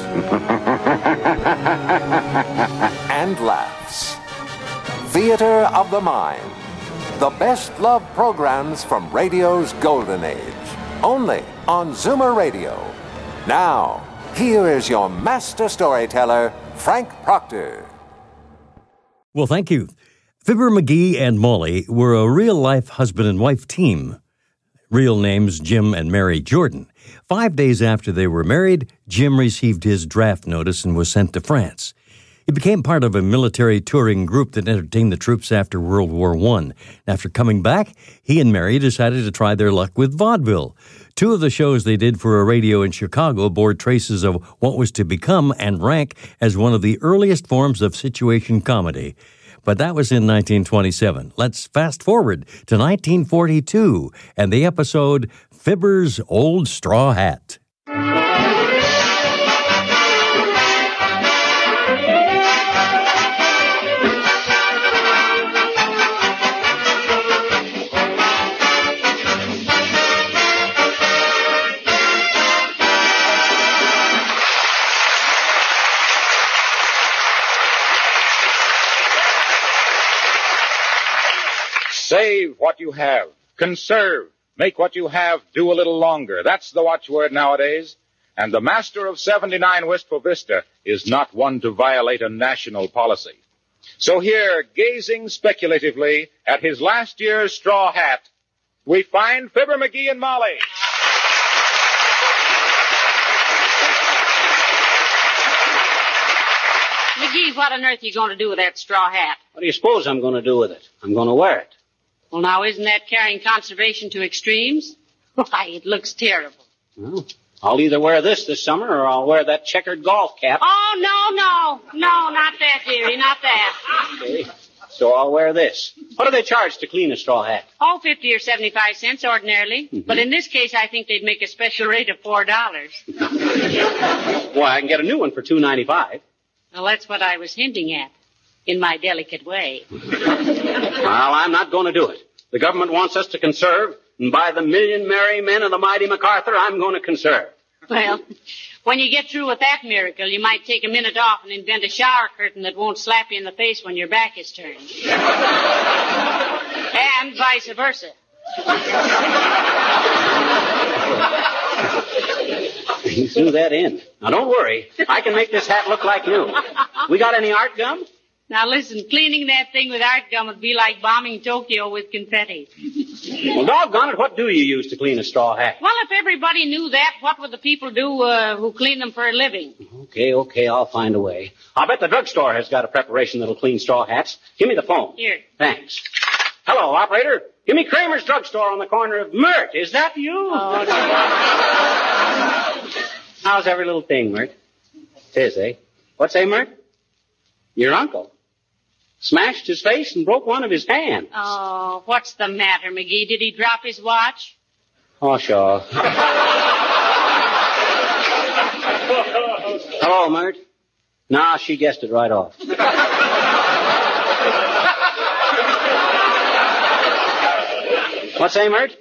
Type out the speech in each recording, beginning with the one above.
and laughs. Theater of the Mind. The best love programs from radio's golden age. Only on Zoomer Radio. Now, here is your master storyteller, Frank Proctor. Well, thank you. Fibber McGee and Molly were a real life husband and wife team. Real names Jim and Mary Jordan. Five days after they were married, Jim received his draft notice and was sent to France. He became part of a military touring group that entertained the troops after World War I. After coming back, he and Mary decided to try their luck with vaudeville. Two of the shows they did for a radio in Chicago bore traces of what was to become and rank as one of the earliest forms of situation comedy. But that was in 1927. Let's fast forward to 1942 and the episode Fibber's Old Straw Hat. Save what you have. Conserve. Make what you have do a little longer. That's the watchword nowadays. And the master of 79 Wistful Vista is not one to violate a national policy. So here, gazing speculatively at his last year's straw hat, we find Fibber McGee and Molly. McGee, what on earth are you going to do with that straw hat? What do you suppose I'm going to do with it? I'm going to wear it. Well, now, isn't that carrying conservation to extremes? Why, it looks terrible. Well, I'll either wear this this summer or I'll wear that checkered golf cap. Oh, no, no. No, not that, dearie, not that. Okay. So I'll wear this. What do they charge to clean a straw hat? Oh, 50 or 75 cents ordinarily. Mm-hmm. But in this case, I think they'd make a special rate of $4. Why, I can get a new one for two ninety five. Well, that's what I was hinting at. In my delicate way. Well, I'm not going to do it. The government wants us to conserve, and by the million merry men of the mighty MacArthur, I'm going to conserve. Well, when you get through with that miracle, you might take a minute off and invent a shower curtain that won't slap you in the face when your back is turned. and vice versa. You threw that in. Now don't worry. I can make this hat look like new. We got any art gum? Now listen, cleaning that thing with art gum would be like bombing Tokyo with confetti. Well, doggone it, what do you use to clean a straw hat? Well, if everybody knew that, what would the people do uh, who clean them for a living? Okay, okay, I'll find a way. I'll bet the drugstore has got a preparation that'll clean straw hats. Give me the phone. Here. Thanks. Hello, operator. Give me Kramer's drugstore on the corner of Mert. Is that you? Oh, How's every little thing, Mert? Tis, eh? What say, Mert? Your uncle. Smashed his face and broke one of his hands. Oh, what's the matter, McGee? Did he drop his watch? Oh, sure. Hello, Mert. Nah, she guessed it right off. What's say, Mert?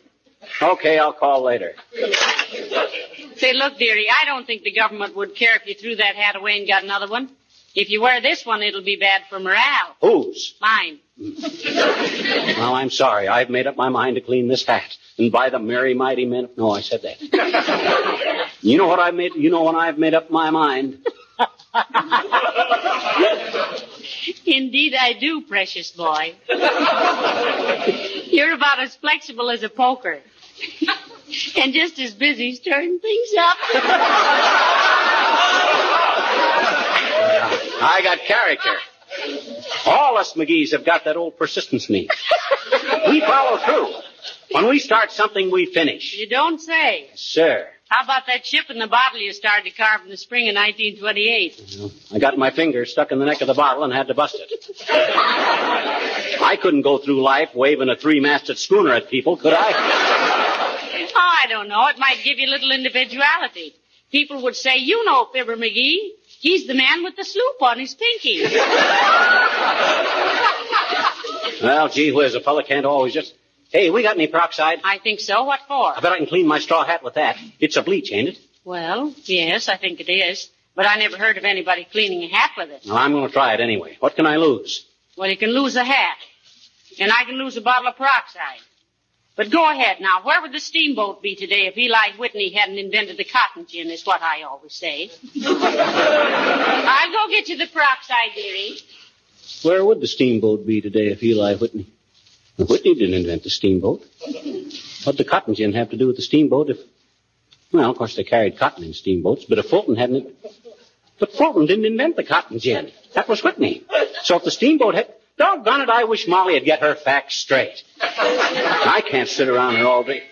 Okay, I'll call later. Say, look, dearie, I don't think the government would care if you threw that hat away and got another one. If you wear this one, it'll be bad for morale. Whose? Mine. Hmm. Well, I'm sorry. I've made up my mind to clean this hat. And by the merry mighty men. No, I said that. you know what I've made? You know when I've made up my mind? Indeed, I do, precious boy. You're about as flexible as a poker. and just as busy stirring things up. I got character. All us McGee's have got that old persistence me. We follow through. When we start something, we finish. You don't say. Sir. How about that chip in the bottle you started to carve in the spring of 1928? I got my finger stuck in the neck of the bottle and had to bust it. I couldn't go through life waving a three-masted schooner at people, could I? Oh, I don't know. It might give you a little individuality. People would say, you know Fibber McGee. He's the man with the sloop on his pinky. Well, gee whiz, a fella can't always just... Hey, we got any peroxide? I think so. What for? I bet I can clean my straw hat with that. It's a bleach, ain't it? Well, yes, I think it is. But I never heard of anybody cleaning a hat with it. Well, I'm going to try it anyway. What can I lose? Well, you can lose a hat. And I can lose a bottle of peroxide. But go ahead now. Where would the steamboat be today if Eli Whitney hadn't invented the cotton gin, is what I always say. I'll go get you the peroxide, dearie. Where would the steamboat be today if Eli Whitney? Whitney didn't invent the steamboat. What'd the cotton gin have to do with the steamboat if... Well, of course, they carried cotton in steamboats, but if Fulton hadn't... But Fulton didn't invent the cotton gin. That was Whitney. So if the steamboat had... Doggone it, I wish Molly would get her facts straight. I can't sit around here all day.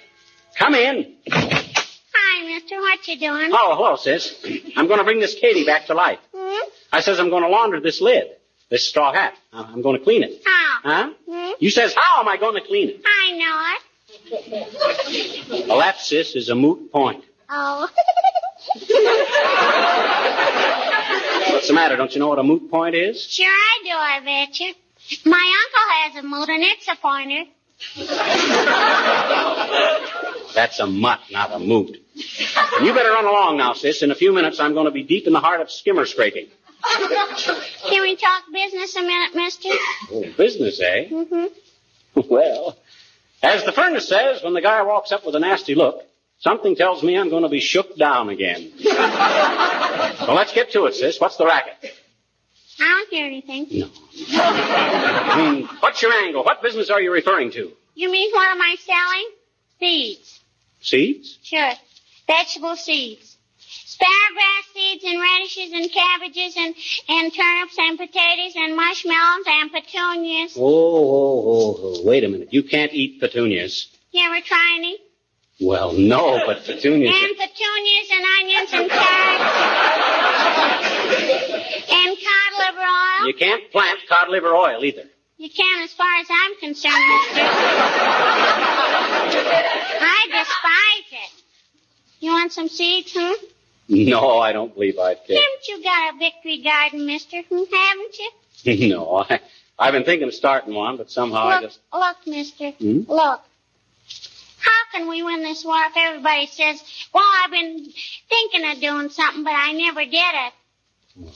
Come in. Hi, mister. What you doing? Oh, hello, sis. I'm going to bring this Katie back to life. Hmm? I says I'm going to launder this lid, this straw hat. I- I'm going to clean it. How? Huh? Hmm? You says, how am I going to clean it? I know it. Well, that, sis, is a moot point. Oh. What's the matter? Don't you know what a moot point is? sure I do, I bet you. My uncle has a mood, and it's a pointer. That's a mutt, not a moot. You better run along now, sis. In a few minutes, I'm going to be deep in the heart of skimmer scraping. Can we talk business a minute, mister? Oh, business, eh? Mm-hmm. Well, as the furnace says, when the guy walks up with a nasty look, something tells me I'm going to be shook down again. well, let's get to it, sis. What's the racket? I don't hear anything. No. I mean, hmm. what's your angle? What business are you referring to? You mean what am I selling? Seeds. Seeds? Sure. Vegetable seeds. Sparrowgrass seeds and radishes and cabbages and, and turnips and potatoes and marshmallows and petunias. Oh, oh, oh, oh, wait a minute. You can't eat petunias. You ever try any? Well, no, but petunias. And petunias and onions and carrots. and cod You can't plant cod liver oil either. You can as far as I'm concerned, mister. I despise it. You want some seeds, huh? No, I don't believe I'd care. Haven't you got a victory garden, mister? Hmm, haven't you? no, I, I've been thinking of starting one, but somehow I just. look, mister. Hmm? Look. How can we win this war if everybody says, well, I've been thinking of doing something, but I never did it?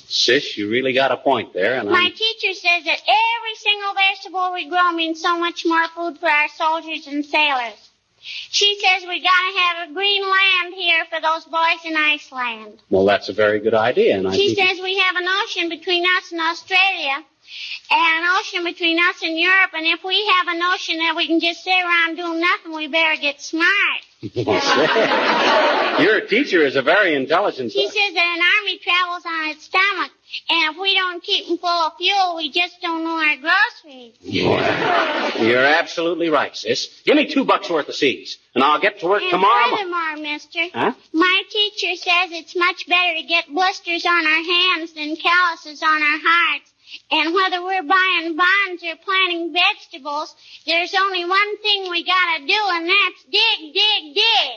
Sis, you really got a point there, and My I'm. teacher says that every single vegetable we grow means so much more food for our soldiers and sailors. She says we gotta have a green land here for those boys in Iceland. Well, that's a very good idea, and I She think. says we have an ocean between us and Australia, and an ocean between us and Europe, and if we have an ocean that we can just sit around doing nothing, we better get smart. Your teacher is a very intelligent. She says that an army travels on its stomach, and if we don't keep them full of fuel, we just don't know our groceries. You're absolutely right, sis. Give me two bucks worth of seeds, and I'll get to work And tomorrow. furthermore, mister, Huh? my teacher says it's much better to get blisters on our hands than calluses on our hearts. And whether we're buying bonds or planting vegetables, there's only one thing we gotta do, and that's dig, dig, dig.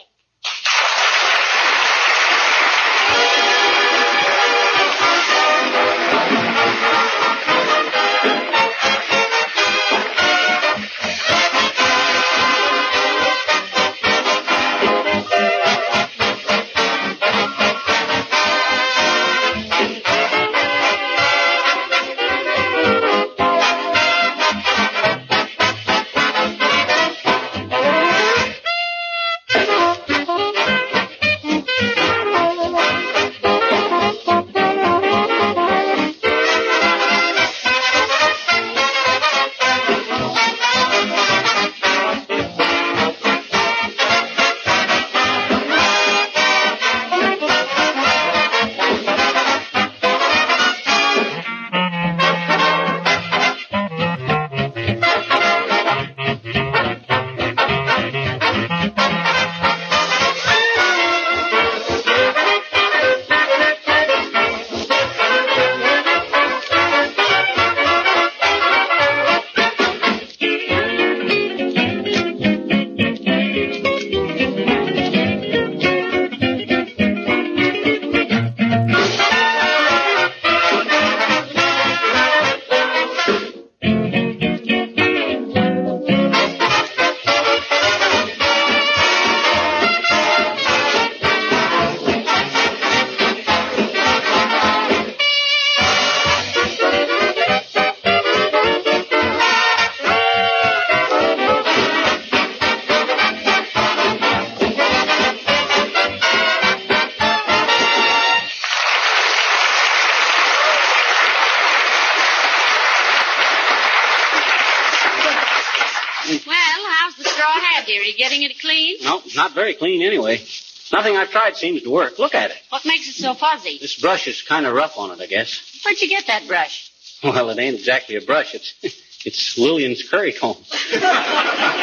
Very clean anyway. Nothing I've tried seems to work. Look at it. What makes it so fuzzy? This brush is kind of rough on it, I guess. Where'd you get that brush? Well, it ain't exactly a brush. It's it's Lillian's curry comb.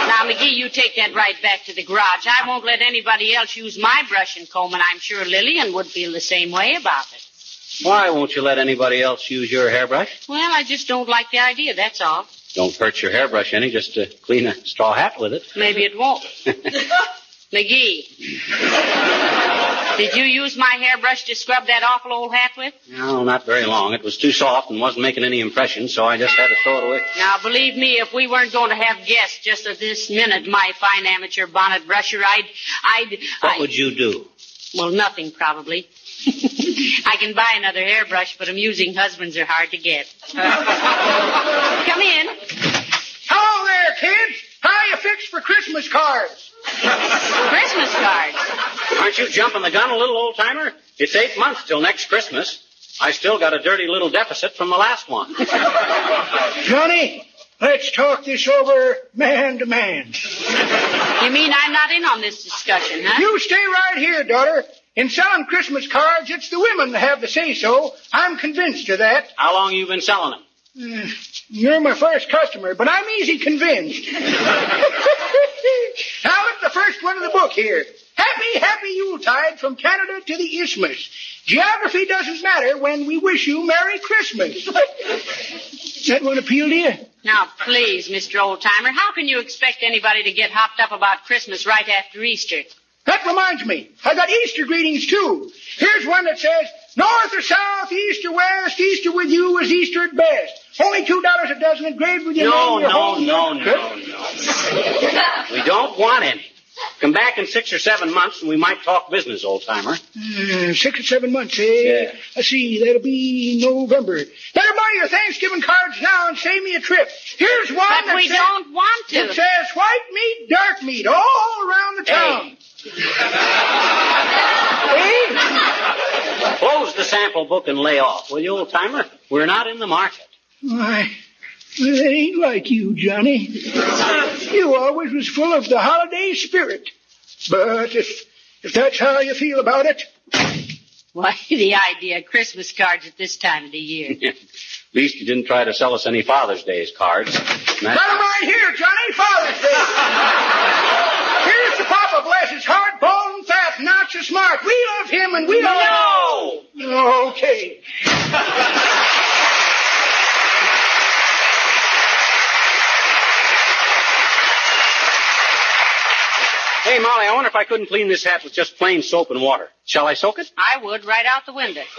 Now, McGee, you take that right back to the garage. I won't let anybody else use my brush and comb, and I'm sure Lillian would feel the same way about it. Why won't you let anybody else use your hairbrush? Well, I just don't like the idea, that's all. Don't hurt your hairbrush any, just to clean a straw hat with it. Maybe it won't. McGee, did you use my hairbrush to scrub that awful old hat with? No, not very long. It was too soft and wasn't making any impression, so I just had to throw it away. Now, believe me, if we weren't going to have guests just at this minute, my fine amateur bonnet brusher, I'd, I'd, What I- would you do? well, nothing probably. I can buy another hairbrush, but amusing husbands are hard to get. Come in. Hello there, kids. How you fixed for Christmas cards? Christmas cards. Aren't you jumping the gun a little, old timer? It's eight months till next Christmas. I still got a dirty little deficit from the last one. Johnny, let's talk this over man to man. You mean I'm not in on this discussion, huh? You stay right here, daughter. In selling Christmas cards, it's the women that have the say so. I'm convinced of that. How long you been selling them? Mm, you're my first customer, but I'm easy convinced. now look the first one of the book here. Happy, happy Yuletide from Canada to the Isthmus. Geography doesn't matter when we wish you Merry Christmas. that one appeal to you? Now, please, Mr. Oldtimer, how can you expect anybody to get hopped up about Christmas right after Easter? That reminds me. I got Easter greetings too. Here's one that says, North or south, east or west, Easter with you is Easter at best. Only two dollars a dozen engraved with your No, name. your no, home- no, no, no. We don't want any. Come back in six or seven months and we might talk business, old timer. Uh, six or seven months, eh? Yeah. Let's see, that'll be November. Better buy your Thanksgiving cards now and save me a trip. Here's one But that we says, don't want to. It to. says white meat, dark meat, all around the town. Eh? Close the sample book and lay off, will you, old timer? We're not in the market. Why, that ain't like you, Johnny. You always was full of the holiday spirit. But if if that's how you feel about it, Why, the idea of Christmas cards at this time of the year. At least you didn't try to sell us any Father's Day's cards. And got that's- 'em right here, Johnny. Father's Day. Here's the Papa bless his heart, bald and fat, not so smart. We love him and we all. No! Okay. Hey, Molly, I wonder if I couldn't clean this hat with just plain soap and water. Shall I soak it? I would right out the window.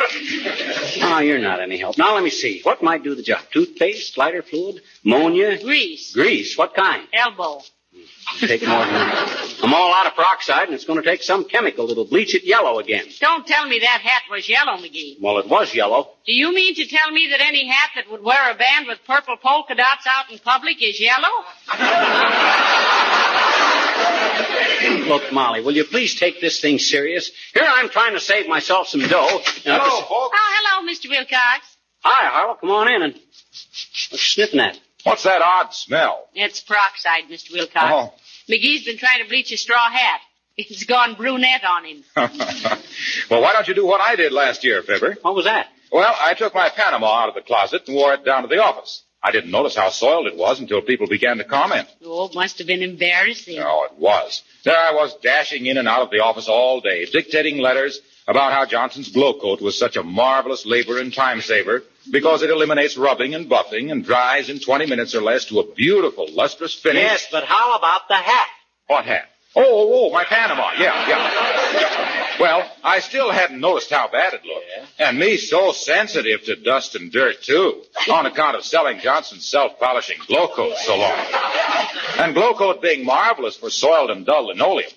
Oh, you're not any help. Now let me see. What might do the job? Toothpaste, lighter fluid, ammonia, Grease. grease. What kind? Elbow. Take more than that. I'm all out of peroxide, and it's going to take some chemical that'll bleach it yellow again. Don't tell me that hat was yellow, McGee. Well, it was yellow. Do you mean to tell me that any hat that would wear a band with purple polka dots out in public is yellow? Look, Molly, will you please take this thing serious? Here I'm trying to save myself some dough. and at the folks. Oh, hello, Mr. Wilcox. Hi, Harlow. Come on in and what you sniffing at? What's that odd smell? It's peroxide, Mr. Wilcox. Oh. McGee's been trying to bleach a straw hat. It's gone brunette on him. well, why don't you do what I did last year, Fibber? What was that? Well, I took my Panama out of the closet and wore it down to the office. I didn't notice how soiled it was until people began to comment. Oh, it must have been embarrassing. Oh, it was. There I was dashing in and out of the office all day, dictating letters about how Johnson's Glo-Coat was such a marvelous labor and time saver because it eliminates rubbing and buffing and dries in 20 minutes or less to a beautiful, lustrous finish. Yes, but how about the hat? What hat? Oh, oh, oh, my Panama. Yeah, yeah. Well, I still hadn't noticed how bad it looked. And me so sensitive to dust and dirt, too, on account of selling Johnson's self-polishing Glo-Coat so long. And Glo-Coat being marvelous for soiled and dull linoleum.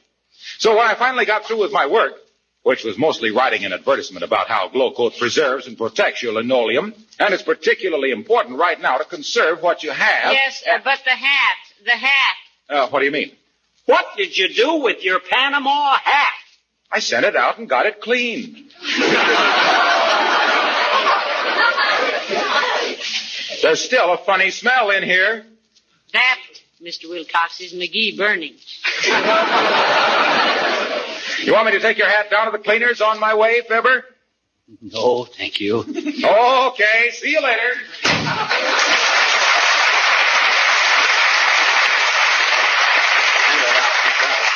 So when I finally got through with my work, which was mostly writing an advertisement about how Glo-Coat preserves and protects your linoleum, and it's particularly important right now to conserve what you have. Yes, uh, but the hat, the hat. Uh, what do you mean? What did you do with your Panama hat? I sent it out and got it cleaned. There's still a funny smell in here. That Mr. Wilcox, is McGee burning. You want me to take your hat down to the cleaners on my way, Fibber? No, thank you. Okay, see you later.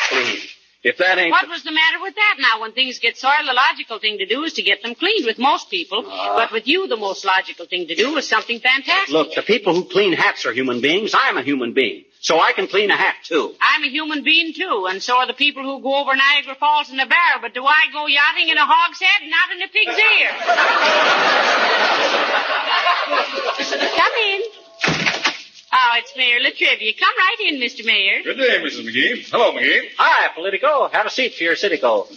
Clean. If that ain't. What was the matter with that now? When things get soiled, the logical thing to do is to get them cleaned with most people. Uh-huh. but with you, the most logical thing to do is something fantastic. Look, the people who clean hats are human beings. I'm a human being. So I can clean a hat, too. I'm a human being too, and so are the people who go over Niagara Falls in a barrel. But do I go yachting in a hog's head, not in a pig's ear? Come in. Oh, it's Mayor Latrivia. Come right in, Mr. Mayor. Good day, Mrs. McGee. Hello, McGee. Hi, Politico. Have a seat for your Citico.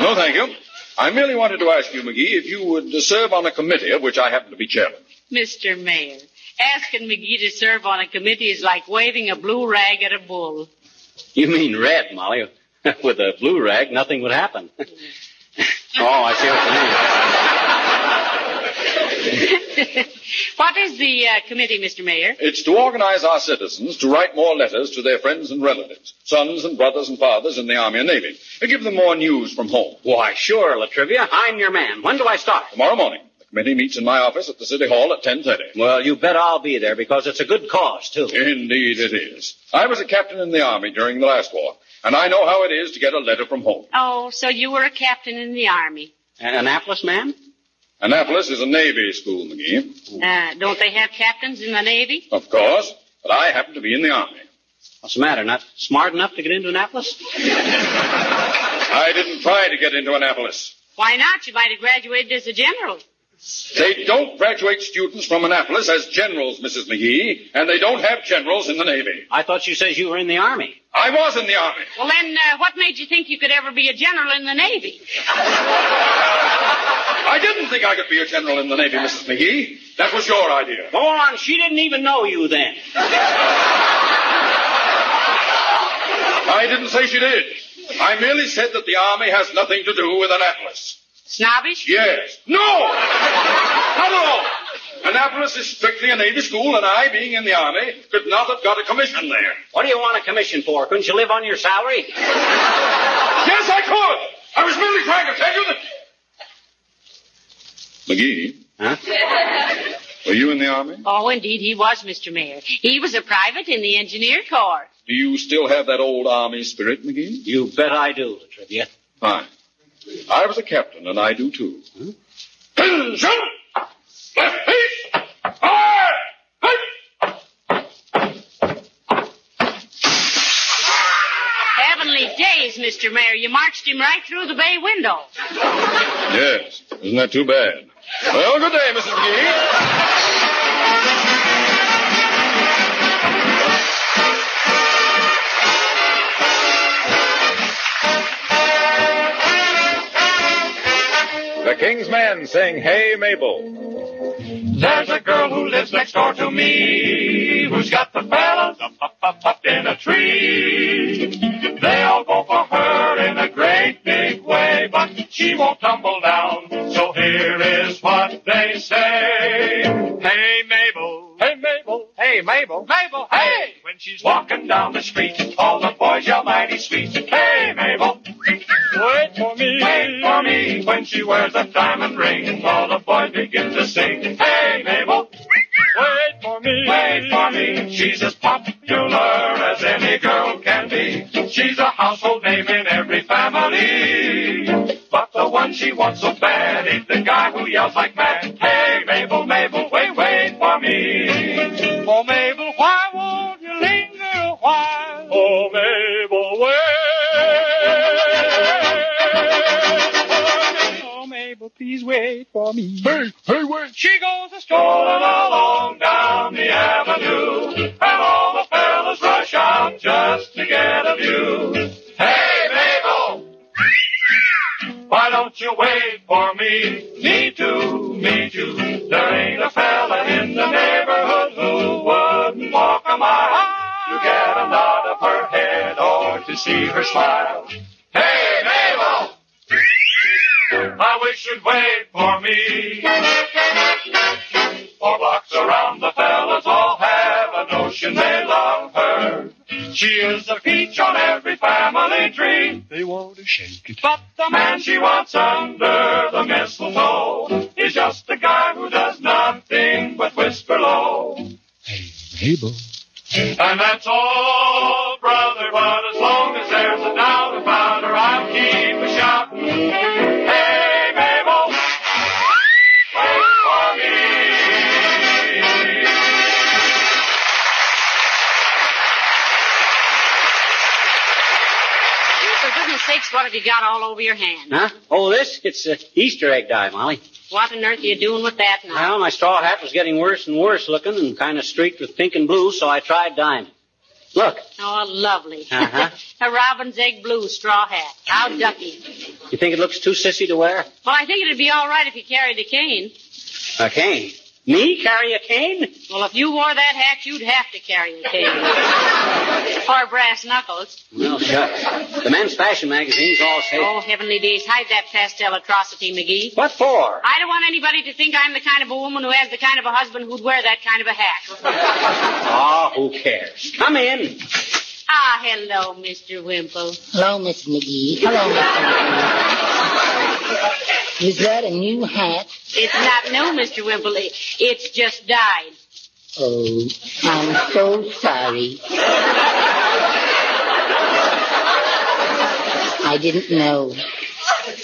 No, thank you. I merely wanted to ask you, McGee, if you would serve on a committee of which I happen to be chairman. Mr. Mayor, asking McGee to serve on a committee is like waving a blue rag at a bull. You mean red, Molly. With a blue rag, nothing would happen. oh, I see what you mean. what is the uh, committee, Mr. Mayor? It's to organize our citizens to write more letters to their friends and relatives, sons and brothers and fathers in the Army and Navy, to give them more news from home. Why, sure, Latrivia. I'm your man. When do I start? Tomorrow morning, the committee meets in my office at the City Hall at 10.30. Well, you bet I'll be there because it's a good cause, too. Indeed it is. I was a captain in the Army during the last war, and I know how it is to get a letter from home. Oh, so you were a captain in the Army. An Annapolis man? Annapolis is a Navy school, McGee. Uh, don't they have captains in the Navy? Of course, but I happen to be in the Army. What's the matter? Not smart enough to get into Annapolis? I didn't try to get into Annapolis. Why not? You might have graduated as a general. They don't graduate students from Annapolis as generals, Mrs. McGee, and they don't have generals in the Navy. I thought you said you were in the Army. I was in the Army. Well, then, uh, what made you think you could ever be a general in the Navy? I didn't think I could be a general in the Navy, Mrs. McGee. That was your idea. Go on. She didn't even know you then. I didn't say she did. I merely said that the Army has nothing to do with Annapolis. Snobbish? Yes. No! Not at all. Annapolis is strictly a Navy school, and I, being in the Army, could not have got a commission there. What do you want a commission for? Couldn't you live on your salary? Yes, I could. I was merely trying to tell you that. McGee, Huh? were you in the Army? Oh, indeed, he was, Mr. Mayor. He was a private in the Engineer Corps. Do you still have that old Army spirit, McGee? You bet I do, Latrivia. Fine. I was a captain, and I do too. Hmm? Attention! Left piece! Fire! Hey! Heavenly days, Mr. Mayor. You marched him right through the bay window. Yes, isn't that too bad? Well, good day, Mrs. McGee. The King's Men sing Hey Mabel. There's a girl who lives next door to me, who's got the fellas up, up, up, up in a tree. They all go for her in a great big way, but she won't tumble down. So here is what they say. Hey Mabel, hey Mabel, hey Mabel, Mabel, hey! When she's walking down the street, all the boys yell mighty sweet. Hey Mabel, wait for me, wait for me. When she wears a diamond ring, and all the boys begin to sing. Hey Mabel, wait for me, wait for me. She's as popular as any girl can be. She's a household name in every family. But the one she wants so bad ain't the guy who yells like mad. Hey Mabel, Mabel, wait, wait for me. Oh Mabel, wait for me? Me too, me too. There ain't a fella in the neighborhood who wouldn't walk a mile to get a nod of her head or to see her smile. But the man she wants under the mistletoe is just a guy who does nothing but whisper low. Hey, Mabel. And that's all, have you got all over your hand? Huh? Oh, this? It's uh, Easter egg dye, Molly. What on earth are you doing with that now? Well, my straw hat was getting worse and worse looking and kind of streaked with pink and blue, so I tried dyeing it. Look. Oh, lovely. Uh-huh. a robin's egg blue straw hat. How ducky. You think it looks too sissy to wear? Well, I think it'd be all right if you carried a cane. A cane. Me carry a cane? Well, if you wore that hat, you'd have to carry a cane. or brass knuckles. Well, shucks. The men's fashion magazines all say. Oh, heavenly days. Hide that pastel atrocity, McGee. What for? I don't want anybody to think I'm the kind of a woman who has the kind of a husband who'd wear that kind of a hat. Oh, who cares? Come in. ah, hello, Mr. Wimple. Hello, Miss McGee. Hello, Mr. McGee. Is that a new hat? It's not no, Mr. Wimple. It's just dyed. Oh, I'm so sorry. I didn't know.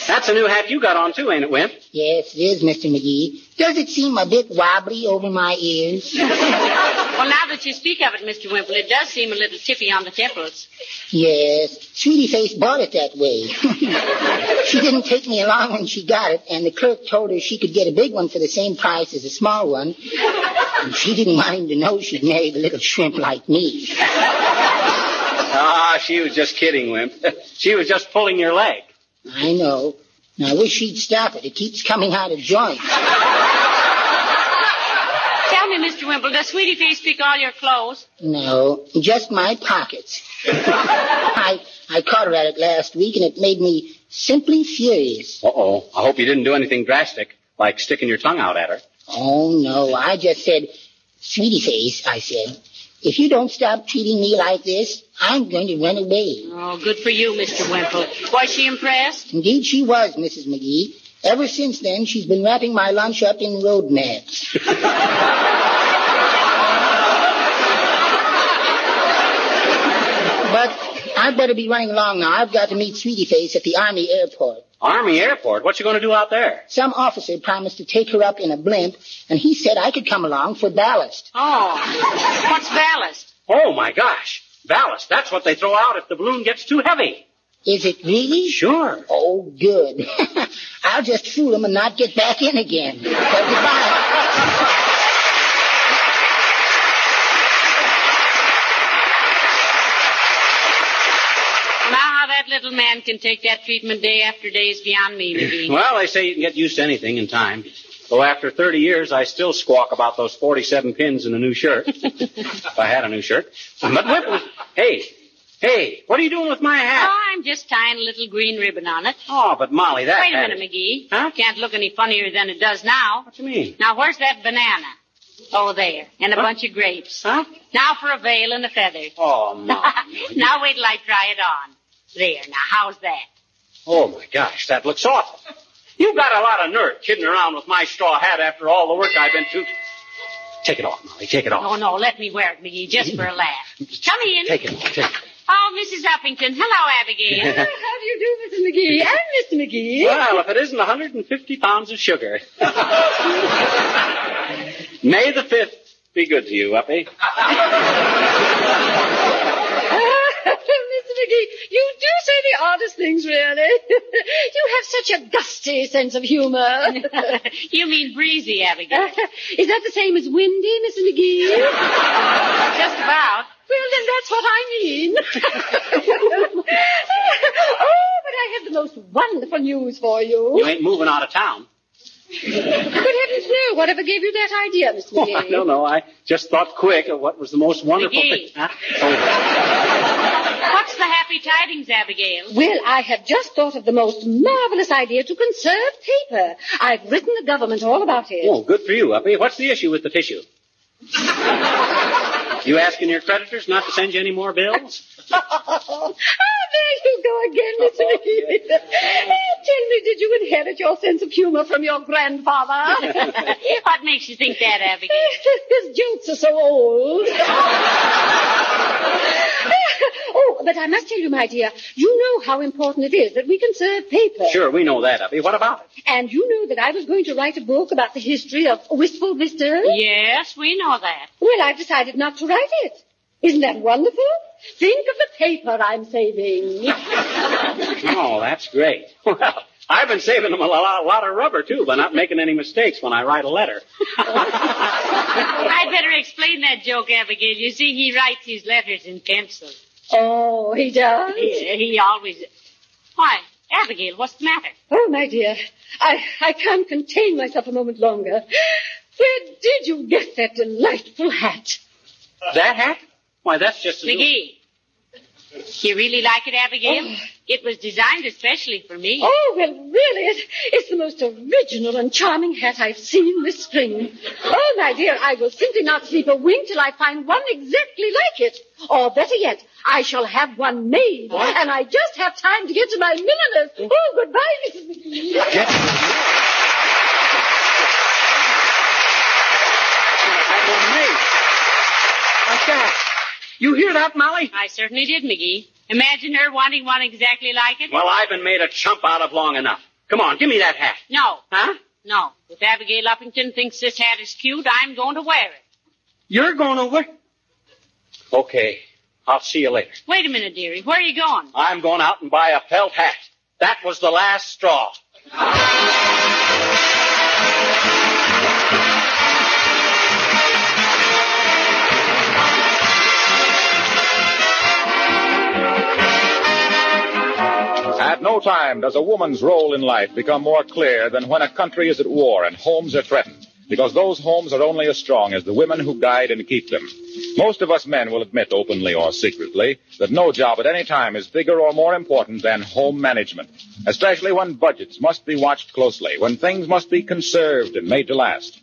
That's a new hat you got on too, ain't it, Wimp? Yes, it is, Mr. McGee. Does it seem a bit wobbly over my ears? Well, now that you speak of it, Mr. Wimple, it does seem a little tippy on the temples. Yes, Sweetie Face bought it that way. she didn't take me along when she got it, and the clerk told her she could get a big one for the same price as a small one. And she didn't want him to know she'd married a little shrimp like me. Ah, she was just kidding, Wimp. she was just pulling your leg. I know. And I wish she'd stop it. It keeps coming out of joint. Tell me, does Sweetie Face pick all your clothes? No, just my pockets. I I caught her at it last week, and it made me simply furious. Uh-oh. I hope you didn't do anything drastic, like sticking your tongue out at her. Oh, no, I just said, Sweetie Face, I said, if you don't stop treating me like this, I'm going to run away. Oh, good for you, Mr. Wimple. Was she impressed? Indeed she was, Mrs. McGee. Ever since then, she's been wrapping my lunch up in road maps. but I'd better be running along now. I've got to meet Sweetie Face at the Army airport. Army airport? What you going to do out there? Some officer promised to take her up in a blimp, and he said I could come along for ballast. Oh, what's ballast? Oh, my gosh. Ballast. That's what they throw out if the balloon gets too heavy. Is it really? Sure. Oh, good. I'll just fool him and not get back in again. So goodbye. Now, how that little man can take that treatment day after day is beyond me, McGee. Well, they say you can get used to anything in time. Though after 30 years, I still squawk about those 47 pins in a new shirt. if I had a new shirt. But Whip was... Hey, hey, what are you doing with my hat? Oh, I'm just tying a little green ribbon on it. Oh, but Molly, that Wait a hat minute, is- McGee. Huh? Can't look any funnier than it does now. What do you mean? Now, where's that banana? Oh, there. And a What? bunch of grapes. Huh? Now for a veil and a feather. Oh, Molly. now wait till I try it on. There, now, how's that? Oh, my gosh, that looks awful. You've got a lot of nerve kidding around with my straw hat after all the work I've been through. Take it off, Molly. Take it off. Oh, no, let me wear it, McGee, just for a mm. laugh. Come in. Take it off. Take it. Oh, Mrs. Uppington. Hello, Abigail. How do you do, Mrs. McGee? And Mr. McGee. Well, if it isn't 150 pounds of sugar. May the 5th be good to you, Uppy. Mr. You do say the oddest things, really. you have such a gusty sense of humor. you mean breezy, Abigail. Is that the same as windy, Mrs. McGee? Just about. Well, then that's what I mean. oh, but I have the most wonderful news for you. You ain't moving out of town. Good heavens, no. Whatever gave you that idea, Mr. Oh, McGee? I don't know. I just thought quick of what was the most wonderful McGee. thing. Huh? Oh, What's the happy tidings, Abigail? Well, I have just thought of the most marvelous idea to conserve paper. I've written the government all about it. oh, good for you, Uppy. What's the issue with the tissue? You asking your creditors not to send you any more bills? Oh, there you go again, Mr. McGee. Oh, eh, tell me, did you inherit your sense of humor from your grandfather? what makes you think that, Abigail? His jokes are so old. oh, but I must tell you, my dear, you know how important it is that we conserve paper. Sure, we know that, Abby. What about it? And you know that I was going to write a book about the history of Wistful Vista? Yes, we know that. Well, I've decided not to write it. Isn't that wonderful? Think of the paper I'm saving. oh, that's great. Well, I've been saving them a lot, a lot of rubber, too, by not making any mistakes when I write a letter. I'd better explain that joke, Abigail. You see, he writes his letters in pencil. Oh, he does? He, he always... Why, Abigail, what's the matter? Oh, my dear, I, I can't contain myself a moment longer. Where did you get that delightful hat? That hat? Why, that's just... a- McGee. You really like it, Abigail? Oh. It was designed especially for me. Oh, well, really, it, it's the most original and charming hat I've seen this spring. Oh, my dear, I will simply not sleep a wink till I find one exactly like it. Or better yet, I shall have one made. And I just have time to get to my milliner's. Oh, goodbye, Mrs. McGee. Like that. You hear that, Molly? I certainly did, McGee. Imagine her wanting one exactly like it. Well, I've been made a chump out of long enough. Come on, give me that hat. No. Huh? No. If Abigail Uppington thinks this hat is cute, I'm going to wear it. You're going over? Okay. I'll see you later. Wait a minute, dearie. Where are you going? I'm going out and buy a felt hat. That was the last straw. No time does a woman's role in life become more clear than when a country is at war and homes are threatened, because those homes are only as strong as the women who guide and keep them. Most of us men will admit openly or secretly that no job at any time is bigger or more important than home management, especially when budgets must be watched closely, when things must be conserved and made to last.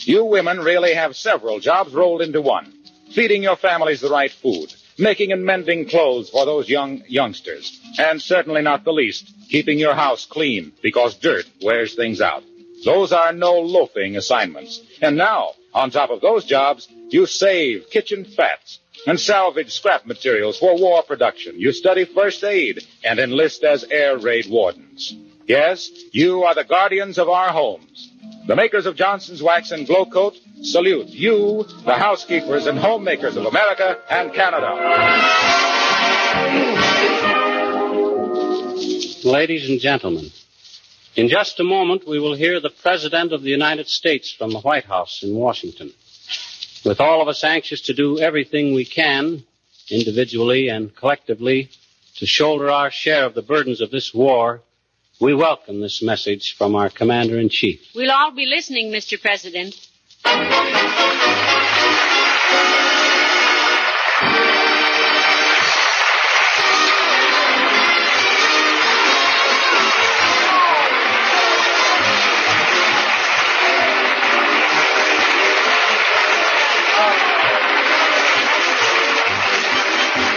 You women really have several jobs rolled into one. Feeding your families the right food, making and mending clothes for those young youngsters, and certainly not the least, keeping your house clean because dirt wears things out. Those are no loafing assignments. And now, on top of those jobs, you save kitchen fats and salvage scrap materials for war production. You study first aid and enlist as air raid wardens. Yes, you are the guardians of our homes. The makers of Johnson's Wax and Glo-Coat salute you, the housekeepers and homemakers of America and Canada. Ladies and gentlemen, in just a moment we will hear the President of the United States from the White House in Washington. With all of us anxious to do everything we can, individually and collectively, to shoulder our share of the burdens of this war, we welcome this message from our Commander in Chief. We'll all be listening, Mr. President.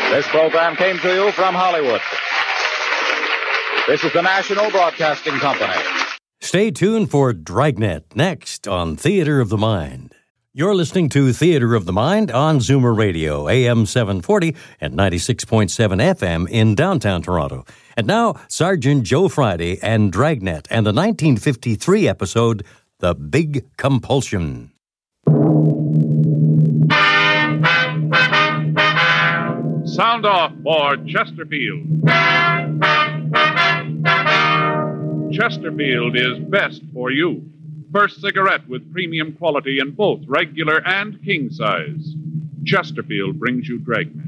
This program came to you from Hollywood. This is the National Broadcasting Company. Stay tuned for Dragnet next on Theater of the Mind. You're listening to Theater of the Mind on Zoomer Radio, AM 740 and 96.7 FM in downtown Toronto. And now, Sergeant Joe Friday and Dragnet and the 1953 episode, The Big Compulsion. Sound off for Chesterfield. Chesterfield is best for you. First cigarette with premium quality in both regular and king size. Chesterfield brings you Dragnet.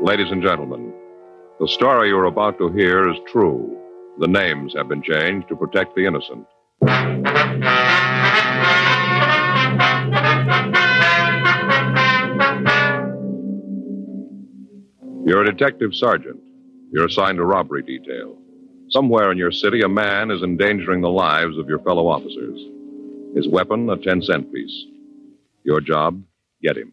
Ladies and gentlemen, the story you're about to hear is true. The names have been changed to protect the innocent. You're a detective sergeant. You're assigned to robbery detail. Somewhere in your city, a man is endangering the lives of your fellow officers. His weapon, a 10 cent piece. Your job, get him.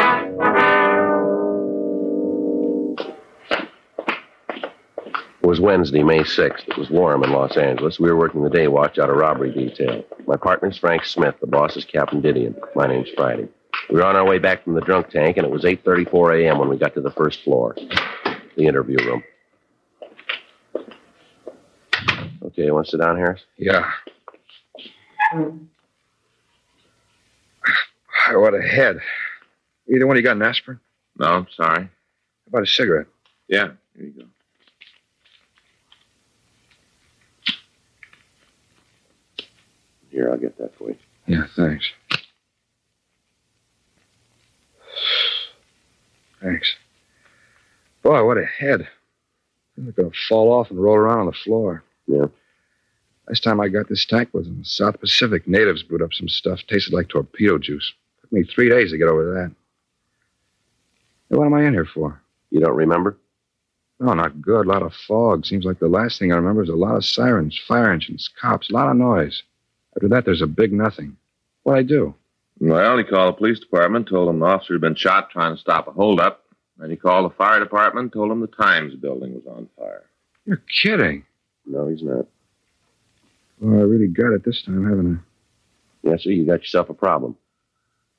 It was Wednesday, May 6th. It was warm in Los Angeles. We were working the day watch out of robbery detail. My partner's Frank Smith. The boss is Captain Didion. My name's Friday. We were on our way back from the drunk tank, and it was 8.34 a.m. when we got to the first floor, the interview room. Okay, you want to sit down, Harris? Yeah. I What a head. Either one of you got an aspirin? No, sorry. How about a cigarette? Yeah, here you go. Here, I'll get that for you. Yeah, thanks. Thanks. Boy, what a head. I'm going to fall off and roll around on the floor. Yeah. Last time I got this tank was in the South Pacific. Natives brewed up some stuff. Tasted like torpedo juice. Took me three days to get over that. Hey, what am I in here for? You don't remember? No, not good. A lot of fog. Seems like the last thing I remember is a lot of sirens, fire engines, cops, a lot of noise. After that, there's a big nothing. What'd I do? Well, he called the police department, told them the officer had been shot trying to stop a holdup. Then he called the fire department, told them the Times building was on fire. You're kidding. No, he's not. Well, I really got it this time, haven't I? Yes, sir, you got yourself a problem.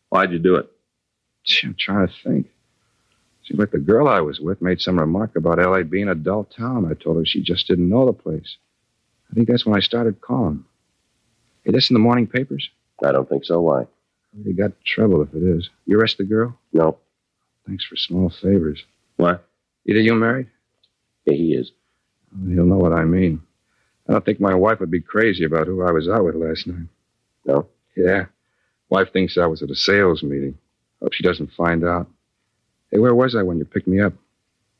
Why'd you do it? Gee, I'm trying to think. Seems like the girl I was with made some remark about L.A. being a dull town. I told her she just didn't know the place. I think that's when I started calling. Hey, this in the morning papers? I don't think so. Why? You got trouble if it is. You arrest the girl? No. Thanks for small favors. What? Either you married? Yeah, he is. He'll know what I mean. I don't think my wife would be crazy about who I was out with last night. No? Yeah. Wife thinks I was at a sales meeting. Hope she doesn't find out. Hey, where was I when you picked me up?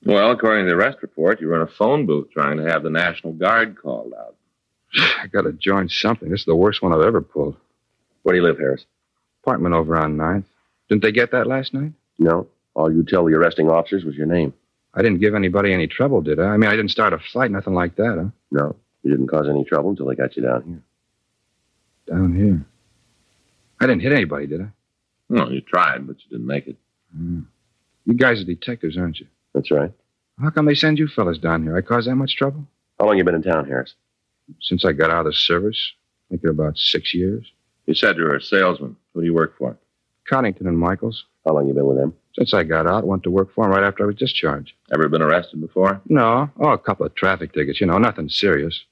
Well, according to the arrest report, you were in a phone booth trying to have the National Guard called out. I gotta join something. This is the worst one I've ever pulled. Where do you live, Harris? Apartment over on Ninth. Didn't they get that last night? No. All you tell the arresting officers was your name. I didn't give anybody any trouble, did I? I mean, I didn't start a fight, nothing like that, huh? No. You didn't cause any trouble until they got you down here. Down here. I didn't hit anybody, did I? No, you tried, but you didn't make it. Mm. You guys are detectives, aren't you? That's right. How come they send you fellas down here? I caused that much trouble? How long you been in town, Harris? Since I got out of the service. I think about six years. You said you were a salesman. Who do you work for? Coddington and Michaels. How long you been with them? Since I got out, went to work for them right after I was discharged. Ever been arrested before? No. Oh, a couple of traffic tickets, you know, nothing serious.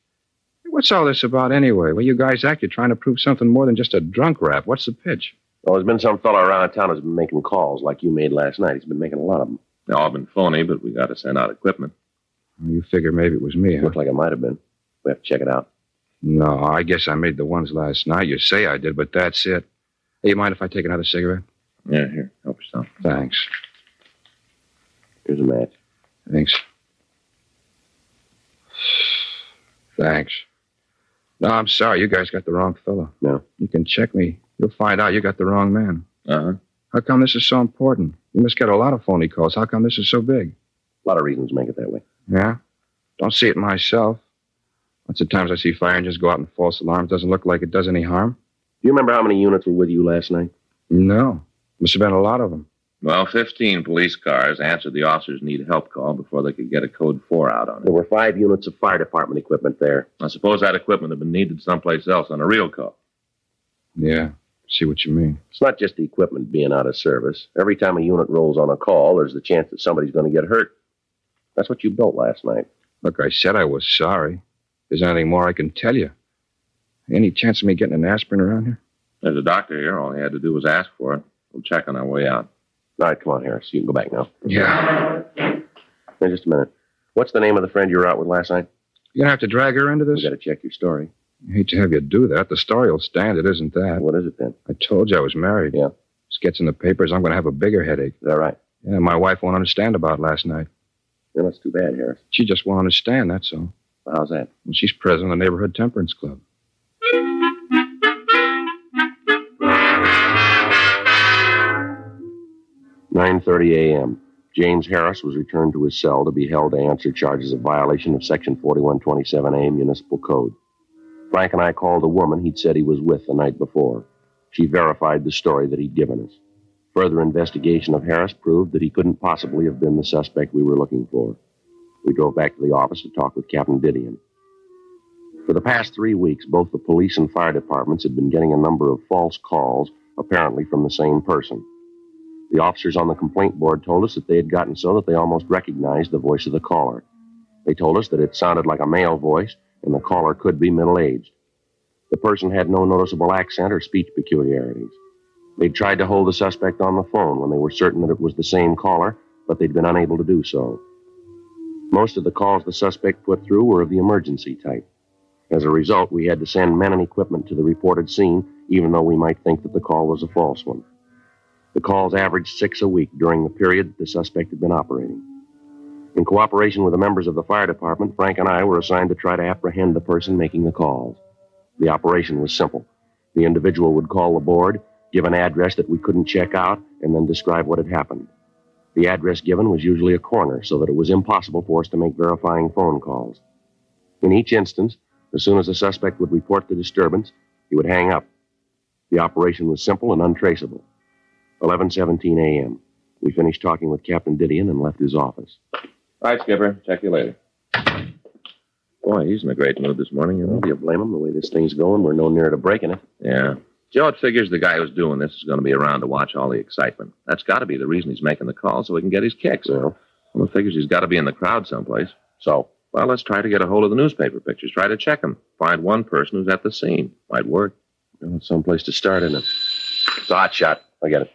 What's all this about anyway? Well, you guys act you're trying to prove something more than just a drunk rap. What's the pitch? Well, there's been some fellow around town who's been making calls like you made last night. He's been making a lot of them. They all been phony, but we got to send out equipment. You figure maybe it was me, huh? Looked like it might have been. We have to check it out. No, I guess I made the ones last night. You say I did, but that's it. Hey, you mind if I take another cigarette? Yeah, here. Help yourself. Thanks. Here's a match. Thanks. Thanks. No, I'm sorry. You guys got the wrong fellow. No. You can check me. You'll find out you got the wrong man. Uh huh. How come this is so important? You must get a lot of phony calls. How come this is so big? A lot of reasons make it that way. Yeah? Don't see it myself. Lots of times I see fire engines go out in false alarms. Doesn't look like it does any harm. Do you remember how many units were with you last night? No. Must have been a lot of them. Well, 15 police cars answered the officer's need help call before they could get a code 4 out on it. There were five units of fire department equipment there. I suppose that equipment had been needed someplace else on a real call. Yeah. See what you mean. It's not just the equipment being out of service. Every time a unit rolls on a call, there's the chance that somebody's going to get hurt. That's what you built last night. Look, I said I was sorry. If there's anything more I can tell you. Any chance of me getting an aspirin around here? There's a doctor here. All he had to do was ask for it. We'll check on our way out. All right, come on, Harris. You can go back now. Yeah. Hey, just a minute. What's the name of the friend you were out with last night? You're gonna have to drag her into this? We gotta check your story. I hate to have you do that. The story will stand. It isn't that. What is it then? I told you I was married. Yeah. This gets in the papers. I'm going to have a bigger headache. Is that right? Yeah, my wife won't understand about last night. Yeah, that's too bad, Harris. She just won't understand, that's all. How's that? Well, she's president of the neighborhood temperance club. Nine thirty a.m. James Harris was returned to his cell to be held to answer charges of violation of Section 4127A Municipal Code. Frank and I called a woman he'd said he was with the night before. She verified the story that he'd given us. Further investigation of Harris proved that he couldn't possibly have been the suspect we were looking for. We drove back to the office to talk with Captain Didion. For the past three weeks, both the police and fire departments had been getting a number of false calls, apparently from the same person. The officers on the complaint board told us that they had gotten so that they almost recognized the voice of the caller. They told us that it sounded like a male voice, and the caller could be middle aged. The person had no noticeable accent or speech peculiarities. They'd tried to hold the suspect on the phone when they were certain that it was the same caller, but they'd been unable to do so. Most of the calls the suspect put through were of the emergency type. As a result, we had to send men and equipment to the reported scene, even though we might think that the call was a false one. The calls averaged six a week during the period the suspect had been operating. In cooperation with the members of the fire department, Frank and I were assigned to try to apprehend the person making the calls. The operation was simple. The individual would call the board, give an address that we couldn't check out, and then describe what had happened. The address given was usually a corner, so that it was impossible for us to make verifying phone calls. In each instance, as soon as the suspect would report the disturbance, he would hang up. The operation was simple and untraceable. 11:17 a.m. We finished talking with Captain Didion and left his office. All right, Skipper. Check you later. Boy, he's in a great mood this morning, you know. Do you blame him? The way this thing's going, we're no nearer to breaking it. Yeah. Joe, it figures the guy who's doing this is going to be around to watch all the excitement. That's got to be the reason he's making the call, so he can get his kicks. Well, well figures he's got to be in the crowd someplace. So, well, let's try to get a hold of the newspaper pictures. Try to check them. Find one person who's at the scene. Might work. Well, it's someplace to start, isn't it? It's a hot shot. I get it.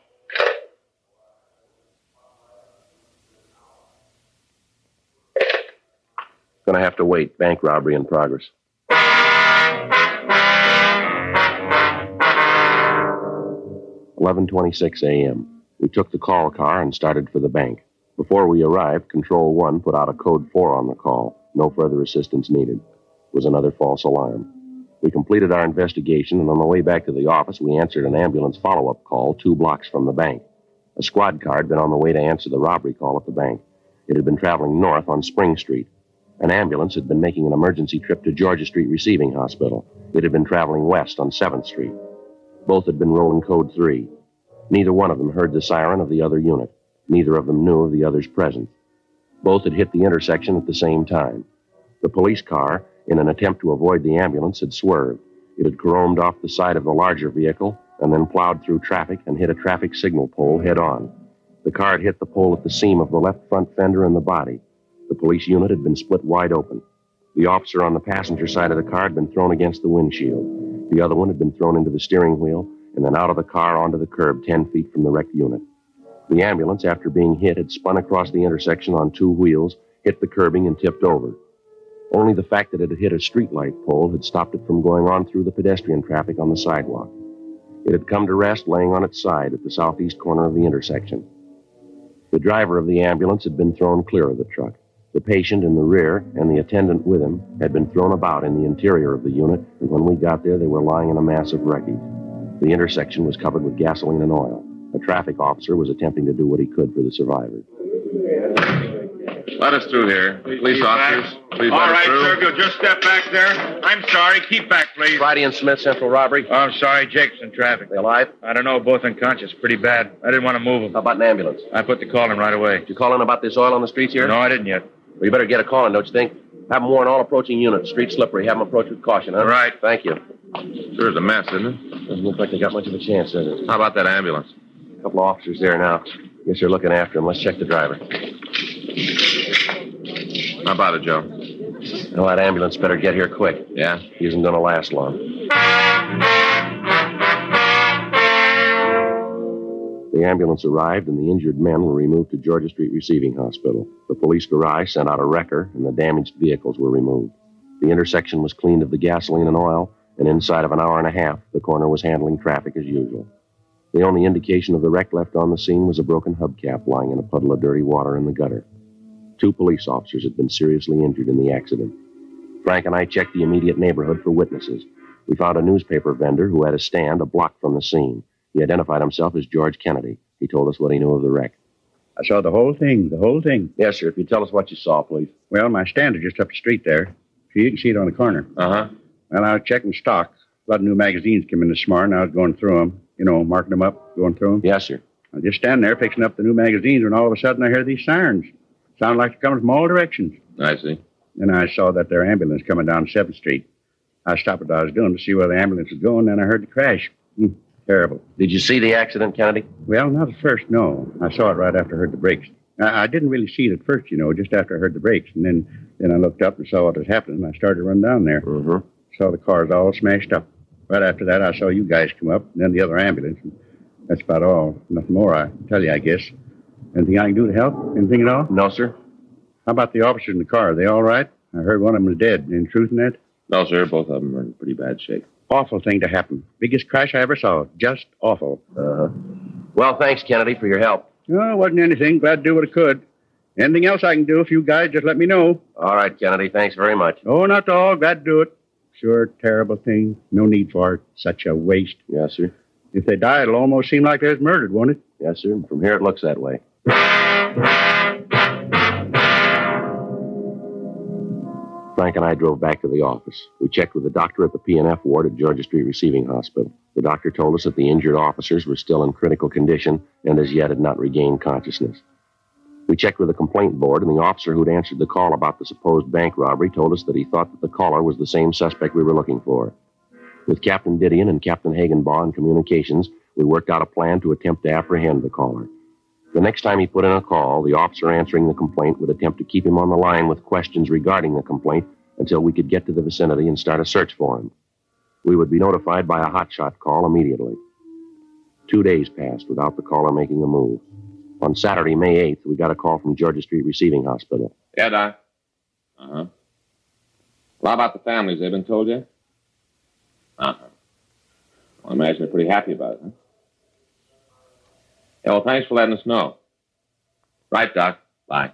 Gonna have to wait. Bank robbery in progress. Eleven twenty-six a.m. We took the call car and started for the bank. Before we arrived, Control One put out a code four on the call. No further assistance needed. It was another false alarm. We completed our investigation, and on the way back to the office, we answered an ambulance follow-up call two blocks from the bank. A squad car had been on the way to answer the robbery call at the bank. It had been traveling north on Spring Street. An ambulance had been making an emergency trip to Georgia Street Receiving Hospital. It had been traveling west on 7th Street. Both had been rolling code 3. Neither one of them heard the siren of the other unit. Neither of them knew of the other's presence. Both had hit the intersection at the same time. The police car, in an attempt to avoid the ambulance, had swerved. It had caromed off the side of the larger vehicle and then plowed through traffic and hit a traffic signal pole head on. The car had hit the pole at the seam of the left front fender and the body. The police unit had been split wide open. The officer on the passenger side of the car had been thrown against the windshield. The other one had been thrown into the steering wheel and then out of the car onto the curb 10 feet from the wrecked unit. The ambulance, after being hit, had spun across the intersection on two wheels, hit the curbing, and tipped over. Only the fact that it had hit a streetlight pole had stopped it from going on through the pedestrian traffic on the sidewalk. It had come to rest laying on its side at the southeast corner of the intersection. The driver of the ambulance had been thrown clear of the truck. The patient in the rear and the attendant with him had been thrown about in the interior of the unit, and when we got there, they were lying in a mass of wreckage. The intersection was covered with gasoline and oil. A traffic officer was attempting to do what he could for the survivors. Let us through here. Police officers, please All let us right, through. Sergio, just step back there. I'm sorry. Keep back, please. Friday and Smith, Central Robbery. Oh, I'm sorry. Jake's in traffic. They alive? I don't know. Both unconscious. Pretty bad. I didn't want to move them. How about an ambulance? I put the call in right away. Did you call in about this oil on the streets here? No, I didn't yet. Well, you better get a call in, don't you think? Have them warn all approaching units. Street slippery. Have them approach with caution, huh? Right. Thank you. Sure is a mess, isn't it? Doesn't look like they got much of a chance, does it? How about that ambulance? A couple of officers there now. Guess they're looking after him. Let's check the driver. How about it, Joe? Well, that ambulance better get here quick. Yeah? He isn't going to last long. The ambulance arrived, and the injured men were removed to Georgia Street Receiving Hospital. The police garage sent out a wrecker, and the damaged vehicles were removed. The intersection was cleaned of the gasoline and oil, and inside of an hour and a half, the coroner was handling traffic as usual. The only indication of the wreck left on the scene was a broken hubcap lying in a puddle of dirty water in the gutter. Two police officers had been seriously injured in the accident. Frank and I checked the immediate neighborhood for witnesses. We found a newspaper vendor who had a stand a block from the scene. He identified himself as George Kennedy. He told us what he knew of the wreck. I saw the whole thing, the whole thing. Yes, sir. If you tell us what you saw, please. Well, my stand is just up the street there. So you can see it on the corner. Uh huh. Well, I was checking stock. A lot of new magazines came in this morning. I was going through them, you know, marking them up, going through them. Yes, sir. I was just standing there fixing up the new magazines when all of a sudden I heard these sirens. Sounded like they're coming from all directions. I see. Then I saw that their ambulance coming down 7th Street. I stopped what I was doing to see where the ambulance was going, then I heard the crash. Terrible. Did you see the accident, Kennedy? Well, not at first, no. I saw it right after I heard the brakes. I, I didn't really see it at first, you know, just after I heard the brakes. And then, then I looked up and saw what was happening, and I started to run down there. Mm-hmm. Saw the cars all smashed up. Right after that, I saw you guys come up, and then the other ambulance. And that's about all. Nothing more, I tell you, I guess. Anything I can do to help? Anything at all? No, sir. How about the officers in the car? Are they all right? I heard one of them was dead. Any truth in that? No, sir. Both of them are in pretty bad shape. Awful thing to happen. Biggest crash I ever saw. Just awful. Uh-huh. Well, thanks, Kennedy, for your help. No, it wasn't anything. Glad to do what I could. Anything else I can do, if you guys just let me know. All right, Kennedy. Thanks very much. Oh, not at all. Glad to do it. Sure, terrible thing. No need for it. Such a waste. Yes, sir. If they die, it'll almost seem like they was murdered, won't it? Yes, sir. From here, it looks that way. Frank and I drove back to the office. We checked with the doctor at the P&F ward at Georgia Street Receiving Hospital. The doctor told us that the injured officers were still in critical condition and as yet had not regained consciousness. We checked with the complaint board, and the officer who'd answered the call about the supposed bank robbery told us that he thought that the caller was the same suspect we were looking for. With Captain Didion and Captain Hagenbaugh in communications, we worked out a plan to attempt to apprehend the caller. The next time he put in a call, the officer answering the complaint would attempt to keep him on the line with questions regarding the complaint until we could get to the vicinity and start a search for him. We would be notified by a hotshot call immediately. Two days passed without the caller making a move. On Saturday, May 8th, we got a call from Georgia Street Receiving Hospital. Yeah, Doc. Uh huh. Well, how about the families? They've been told yet? Uh huh. Well, I imagine they're pretty happy about it, huh? Yeah, well, thanks for letting us know. Right, Doc. Bye.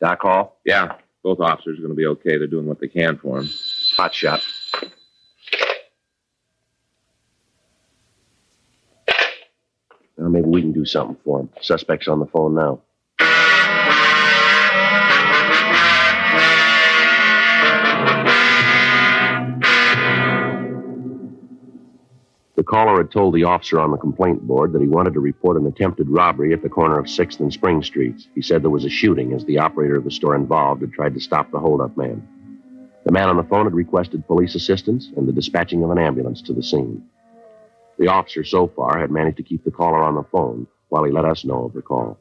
Doc Hall? Yeah, both officers are going to be okay. They're doing what they can for him. Hot shot. Well, maybe we can do something for him. Suspect's on the phone now. Caller had told the officer on the complaint board that he wanted to report an attempted robbery at the corner of 6th and Spring Streets. He said there was a shooting as the operator of the store involved had tried to stop the holdup man. The man on the phone had requested police assistance and the dispatching of an ambulance to the scene. The officer so far had managed to keep the caller on the phone while he let us know of the call.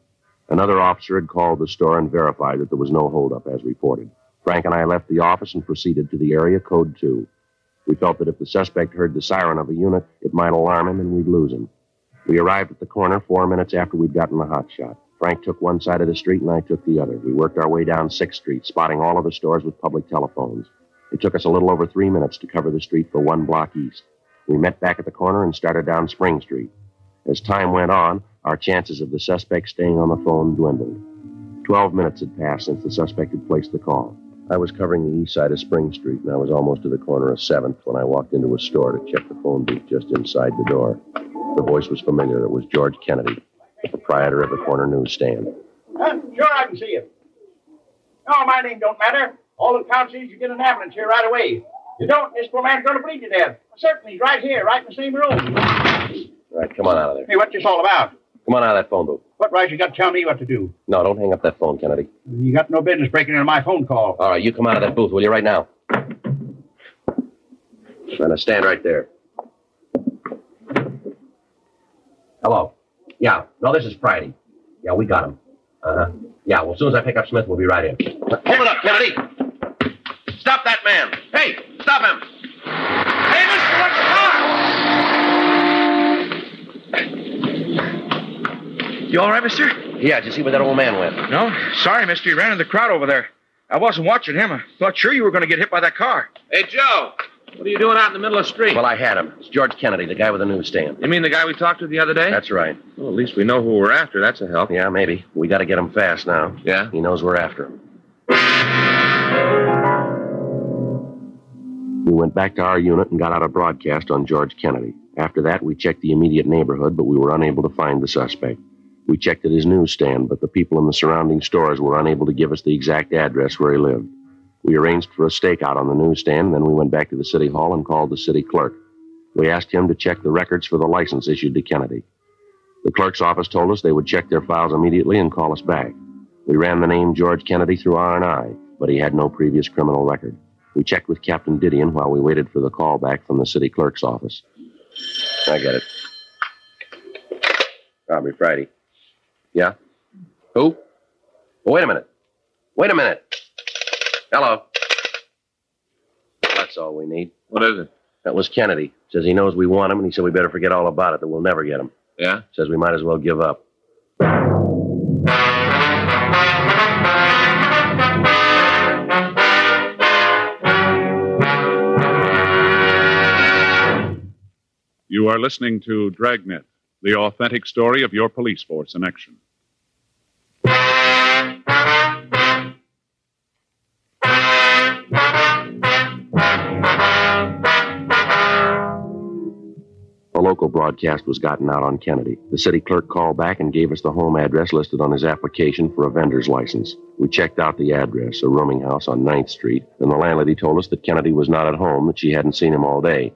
Another officer had called the store and verified that there was no holdup as reported. Frank and I left the office and proceeded to the area code 2. We felt that if the suspect heard the siren of a unit, it might alarm him and we'd lose him. We arrived at the corner four minutes after we'd gotten the hot shot. Frank took one side of the street and I took the other. We worked our way down 6th Street, spotting all of the stores with public telephones. It took us a little over three minutes to cover the street for one block east. We met back at the corner and started down Spring Street. As time went on, our chances of the suspect staying on the phone dwindled. Twelve minutes had passed since the suspect had placed the call. I was covering the east side of Spring Street, and I was almost to the corner of 7th when I walked into a store to check the phone booth just inside the door. The voice was familiar. It was George Kennedy, the proprietor of the corner newsstand. Uh, sure, I can see you. No, my name don't matter. All that counts is you get an ambulance here right away. You don't, this poor man's going to bleed to death. Certainly, he's right here, right in the same room. All right, come on out of there. Hey, what's this all about? Come on out of that phone booth. What right you got to tell me what to do? No, don't hang up that phone, Kennedy. You got no business breaking into my phone call. All right, you come out of that booth, will you, right now? Now stand right there. Hello. Yeah. No, this is Friday. Yeah, we got him. Uh huh. Yeah. Well, as soon as I pick up Smith, we'll be right in. Hold it up, Kennedy. Stop that man. Hey, stop him. Hey, Mr. What's You all right, mister? Yeah, did you see where that old man went? No. Sorry, mister. He ran in the crowd over there. I wasn't watching him. I thought sure you were going to get hit by that car. Hey, Joe. What are you doing out in the middle of the street? Well, I had him. It's George Kennedy, the guy with the newsstand. You mean the guy we talked to the other day? That's right. Well, at least we know who we're after. That's a help. Yeah, maybe. We got to get him fast now. Yeah? He knows we're after him. We went back to our unit and got out a broadcast on George Kennedy. After that, we checked the immediate neighborhood, but we were unable to find the suspect. We checked at his newsstand, but the people in the surrounding stores were unable to give us the exact address where he lived. We arranged for a stakeout on the newsstand, then we went back to the city hall and called the city clerk. We asked him to check the records for the license issued to Kennedy. The clerk's office told us they would check their files immediately and call us back. We ran the name George Kennedy through R&I, but he had no previous criminal record. We checked with Captain Didion while we waited for the call back from the city clerk's office. I get it. Robbery Friday. Yeah? Who? Oh, wait a minute. Wait a minute. Hello. That's all we need. What is it? That was Kennedy. Says he knows we want him, and he said we better forget all about it, that we'll never get him. Yeah? Says we might as well give up. You are listening to Dragnet, the authentic story of your police force in action. A local broadcast was gotten out on Kennedy. The city clerk called back and gave us the home address listed on his application for a vendor's license. We checked out the address, a rooming house on 9th Street, and the landlady told us that Kennedy was not at home, that she hadn't seen him all day.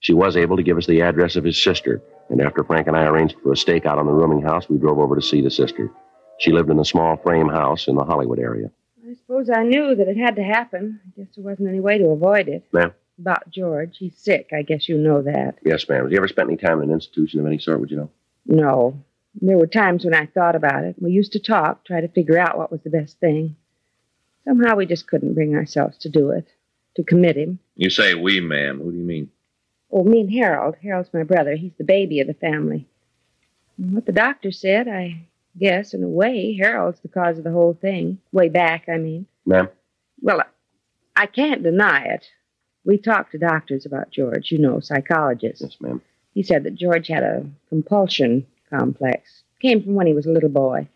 She was able to give us the address of his sister, and after Frank and I arranged for a stakeout on the rooming house, we drove over to see the sister. She lived in a small frame house in the Hollywood area. I suppose I knew that it had to happen. I guess there wasn't any way to avoid it. Ma'am? About George. He's sick. I guess you know that. Yes, ma'am. Have you ever spent any time in an institution of any sort, would you know? No. There were times when I thought about it. We used to talk, try to figure out what was the best thing. Somehow we just couldn't bring ourselves to do it, to commit him. You say we, ma'am. Who do you mean? Oh, me and Harold. Harold's my brother. He's the baby of the family. And what the doctor said, I guess, in a way, Harold's the cause of the whole thing. Way back, I mean. Ma'am? Well, I can't deny it. We talked to doctors about George, you know, psychologists. Yes, ma'am. He said that George had a compulsion complex. Came from when he was a little boy.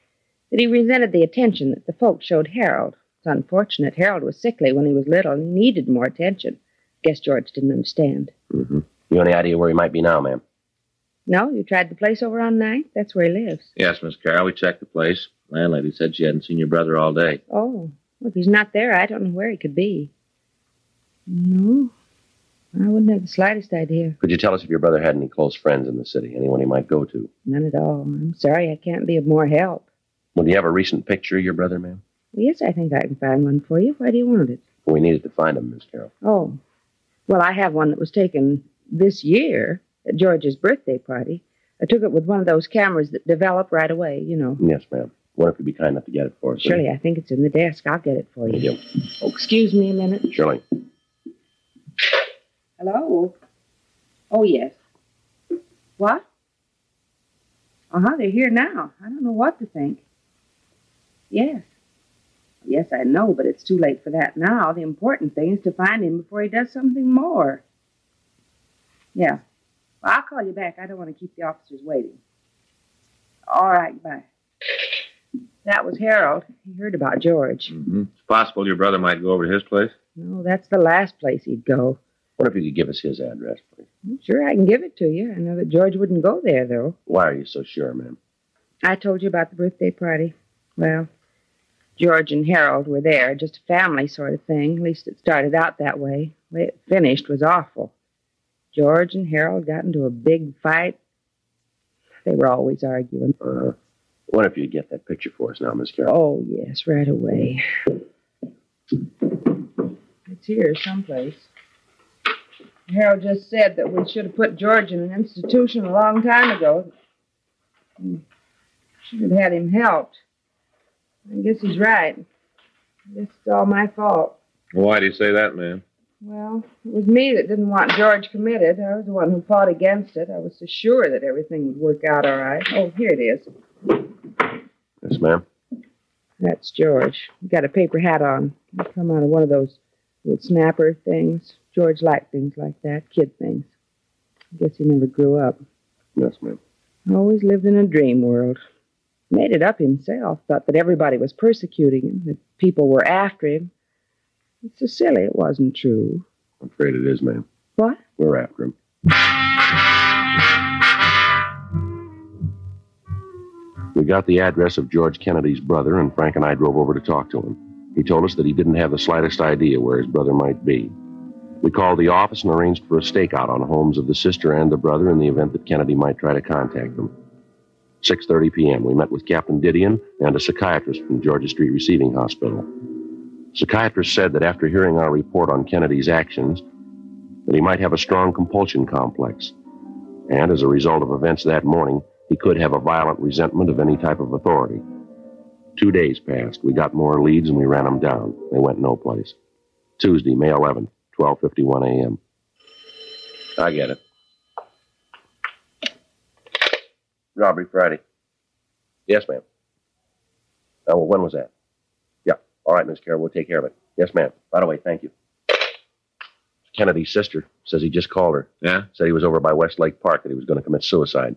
That he resented the attention that the folks showed Harold. It's unfortunate. Harold was sickly when he was little and he needed more attention. Guess George didn't understand. Mm-hmm. You any idea where he might be now, ma'am? No, you tried the place over on Ninth? That's where he lives. Yes, Miss Carroll. We checked the place. Landlady said she hadn't seen your brother all day. Oh, well, if he's not there, I don't know where he could be. No, I wouldn't have the slightest idea. Could you tell us if your brother had any close friends in the city, anyone he might go to? None at all. I'm sorry I can't be of more help. Would you have a recent picture of your brother, ma'am? Yes, I think I can find one for you. Why do you want it? We needed to find him, Miss Carroll. Oh, well, I have one that was taken this year at George's birthday party. I took it with one of those cameras that develop right away, you know. Yes, ma'am. Wonder if you'd be kind enough to get it for us. Surely, I think it's in the desk. I'll get it for you. Thank you. Oh, excuse me a minute. Surely. Hello? Oh, yes. What? Uh huh, they're here now. I don't know what to think. Yes. Yes, I know, but it's too late for that now. The important thing is to find him before he does something more. Yeah. Well, I'll call you back. I don't want to keep the officers waiting. All right, bye. That was Harold. He heard about George. Mm-hmm. It's possible your brother might go over to his place. No, that's the last place he'd go. What if you could give us his address, please? Sure, I can give it to you. I know that George wouldn't go there, though. Why are you so sure, ma'am? I told you about the birthday party. Well, George and Harold were there, just a family sort of thing. At least it started out that way. The way it finished was awful. George and Harold got into a big fight. They were always arguing. Uh, what if you get that picture for us now, Miss Carroll? Oh, yes, right away. It's here someplace. Harold just said that we should have put George in an institution a long time ago. Should have had him helped. I guess he's right. I guess it's all my fault. Why do you say that, ma'am? Well, it was me that didn't want George committed. I was the one who fought against it. I was so sure that everything would work out all right. Oh, here it is. Yes, ma'am. That's George. He got a paper hat on. He come out of one of those little snapper things. George liked things like that, kid things. I guess he never grew up. Yes, ma'am. Always lived in a dream world. Made it up himself. Thought that everybody was persecuting him, that people were after him. It's so silly. It wasn't true. I'm afraid it is, ma'am. What? We're after him. We got the address of George Kennedy's brother, and Frank and I drove over to talk to him. He told us that he didn't have the slightest idea where his brother might be. We called the office and arranged for a stakeout on the homes of the sister and the brother in the event that Kennedy might try to contact them. 6:30 p.m. We met with Captain Didion and a psychiatrist from Georgia Street Receiving Hospital. Psychiatrist said that after hearing our report on Kennedy's actions, that he might have a strong compulsion complex, and as a result of events that morning, he could have a violent resentment of any type of authority. Two days passed. We got more leads and we ran them down. They went no place. Tuesday, May 11th, 12:51 a.m. I get it. Robbery Friday. Yes, ma'am. Oh, well, when was that? Yeah. All right, Miss Carroll. We'll take care of it. Yes, ma'am. By the way, Thank you. Kennedy's sister says he just called her. Yeah? Said he was over by Westlake Park that he was going to commit suicide.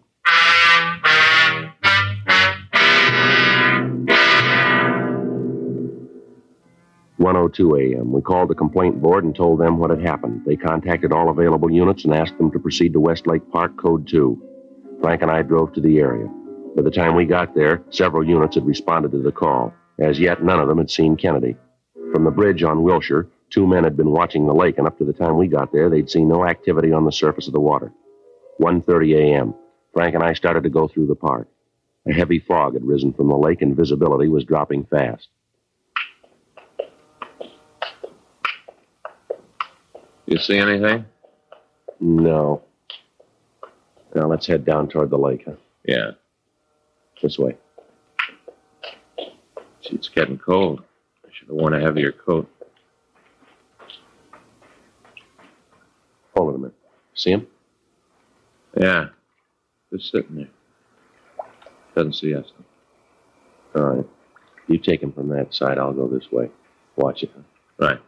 One o two a.m. We called the complaint board and told them what had happened. They contacted all available units and asked them to proceed to Westlake Park Code 2. Frank and I drove to the area. By the time we got there, several units had responded to the call. As yet, none of them had seen Kennedy. From the bridge on Wilshire, two men had been watching the lake, and up to the time we got there, they'd seen no activity on the surface of the water. 1.30 a.m. Frank and I started to go through the park. A heavy fog had risen from the lake, and visibility was dropping fast. You see anything? No. Now let's head down toward the lake, huh? Yeah. This way. Gee, it's getting cold. I should have worn a heavier coat. Hold it a minute. See him? Yeah. Just sitting there. Doesn't see us. All right. You take him from that side. I'll go this way. Watch it. Right.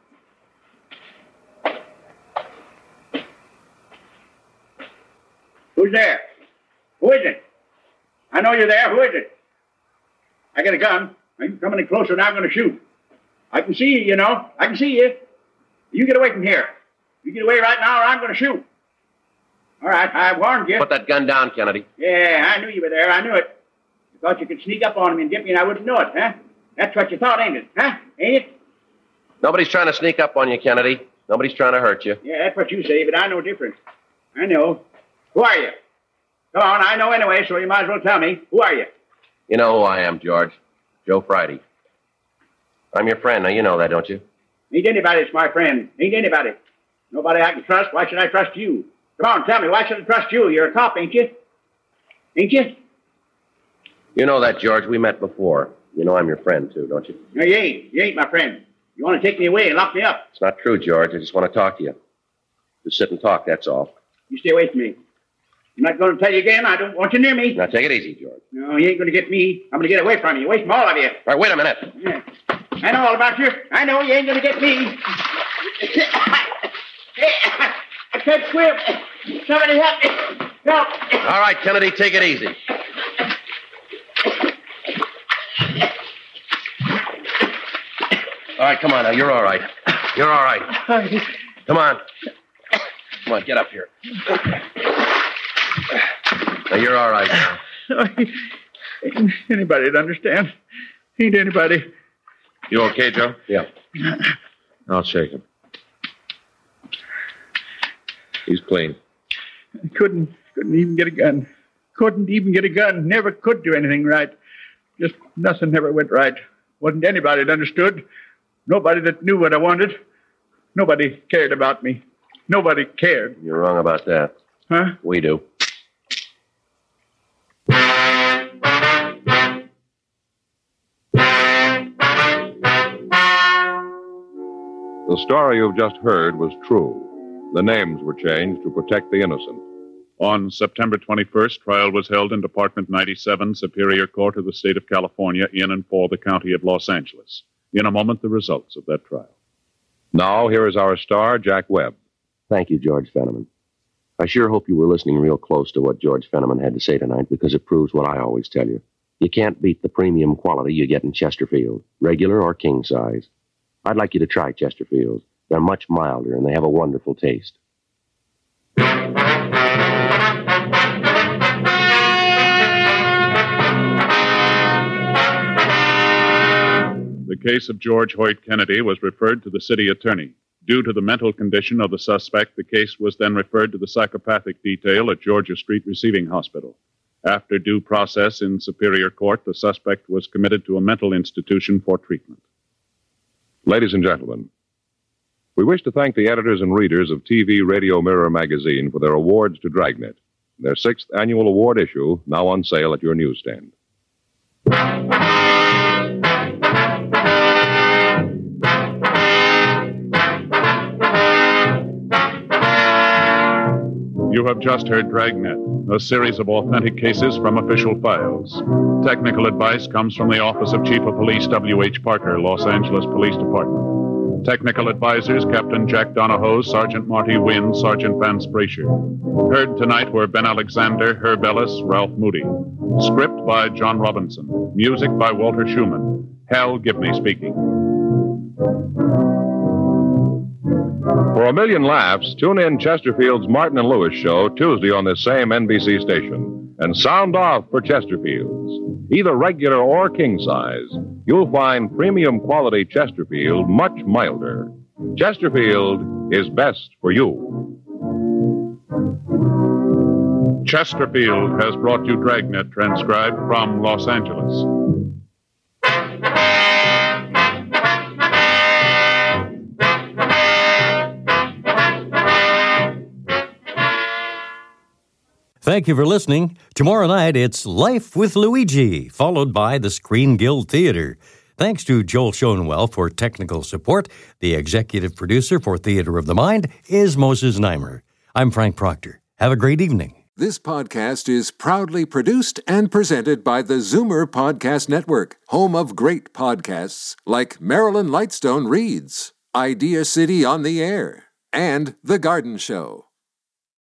Who's there? Who is it? I know you're there. Who is it? I got a gun. I'm coming in closer and I'm going to shoot. I can see you, you know. I can see you. You get away from here. You get away right now or I'm going to shoot. All right, I warned you. Put that gun down, Kennedy. Yeah, I knew you were there. I knew it. You thought you could sneak up on me and get me and I wouldn't know it, huh? That's what you thought, ain't it? Huh? Ain't it? Nobody's trying to sneak up on you, Kennedy. Nobody's trying to hurt you. Yeah, that's what you say, but I know different. I know. Who are you? Come on, I know anyway, so you might as well tell me. Who are you? You know who I am, George. Joe Friday. I'm your friend. Now, you know that, don't you? Ain't anybody that's my friend. Ain't anybody. Nobody I can trust. Why should I trust you? Come on, tell me, why should I trust you? You're a cop, ain't you? Ain't you? You know that, George. We met before. You know I'm your friend, too, don't you? No, you ain't. You ain't my friend. You want to take me away and lock me up. It's not true, George. I just want to talk to you. Just sit and talk, that's all. You stay away from me. I'm not going to tell you again. I don't want you near me. Now, take it easy, George. No, you ain't going to get me. I'm going to get away from you. Away from all of you. All right, wait a minute. Yeah. I know all about you. I know you ain't going to get me. I can't swim. Somebody help me. Help. All right, Kennedy, take it easy. All right, come on now. You're all right. You're all right. Come on. Come on, get up here. Now, you're all right. now. Ain't anybody to understand. Ain't anybody. You okay, Joe? Yeah. I'll shake him. He's clean. Couldn't couldn't even get a gun. Couldn't even get a gun. Never could do anything right. Just nothing ever went right. Wasn't anybody that understood. Nobody that knew what I wanted. Nobody cared about me. Nobody cared. You're wrong about that. Huh? We do. The story you've just heard was true. The names were changed to protect the innocent. On September 21st, trial was held in Department 97, Superior Court of the State of California, in and for the County of Los Angeles. In a moment, the results of that trial. Now, here is our star, Jack Webb. Thank you, George Fenneman. I sure hope you were listening real close to what George Fenneman had to say tonight because it proves what I always tell you. You can't beat the premium quality you get in Chesterfield, regular or king size. I'd like you to try Chesterfields. They're much milder and they have a wonderful taste. The case of George Hoyt Kennedy was referred to the city attorney. Due to the mental condition of the suspect, the case was then referred to the psychopathic detail at Georgia Street Receiving Hospital. After due process in Superior Court, the suspect was committed to a mental institution for treatment. Ladies and gentlemen, we wish to thank the editors and readers of TV Radio Mirror magazine for their awards to Dragnet, their sixth annual award issue, now on sale at your newsstand. You have just heard Dragnet, a series of authentic cases from official files. Technical advice comes from the Office of Chief of Police W.H. Parker, Los Angeles Police Department. Technical advisors Captain Jack Donahoe, Sergeant Marty Wynn, Sergeant Vance Brasher. Heard tonight were Ben Alexander, Herb Ellis, Ralph Moody. Script by John Robinson. Music by Walter Schumann. Hal Gibney speaking. For a million laughs, tune in Chesterfield's Martin and Lewis show Tuesday on this same NBC station. And sound off for Chesterfield's. Either regular or king size, you'll find premium quality Chesterfield much milder. Chesterfield is best for you. Chesterfield has brought you Dragnet transcribed from Los Angeles. Thank you for listening. Tomorrow night, it's Life with Luigi, followed by the Screen Guild Theater. Thanks to Joel Schoenwell for technical support. The executive producer for Theater of the Mind is Moses Znaimer. I'm Frank Proctor. Have a great evening. This podcast is proudly produced and presented by the Zoomer Podcast Network, home of great podcasts like Marilyn Lightstone Reads, Idea City on the Air, and The Garden Show.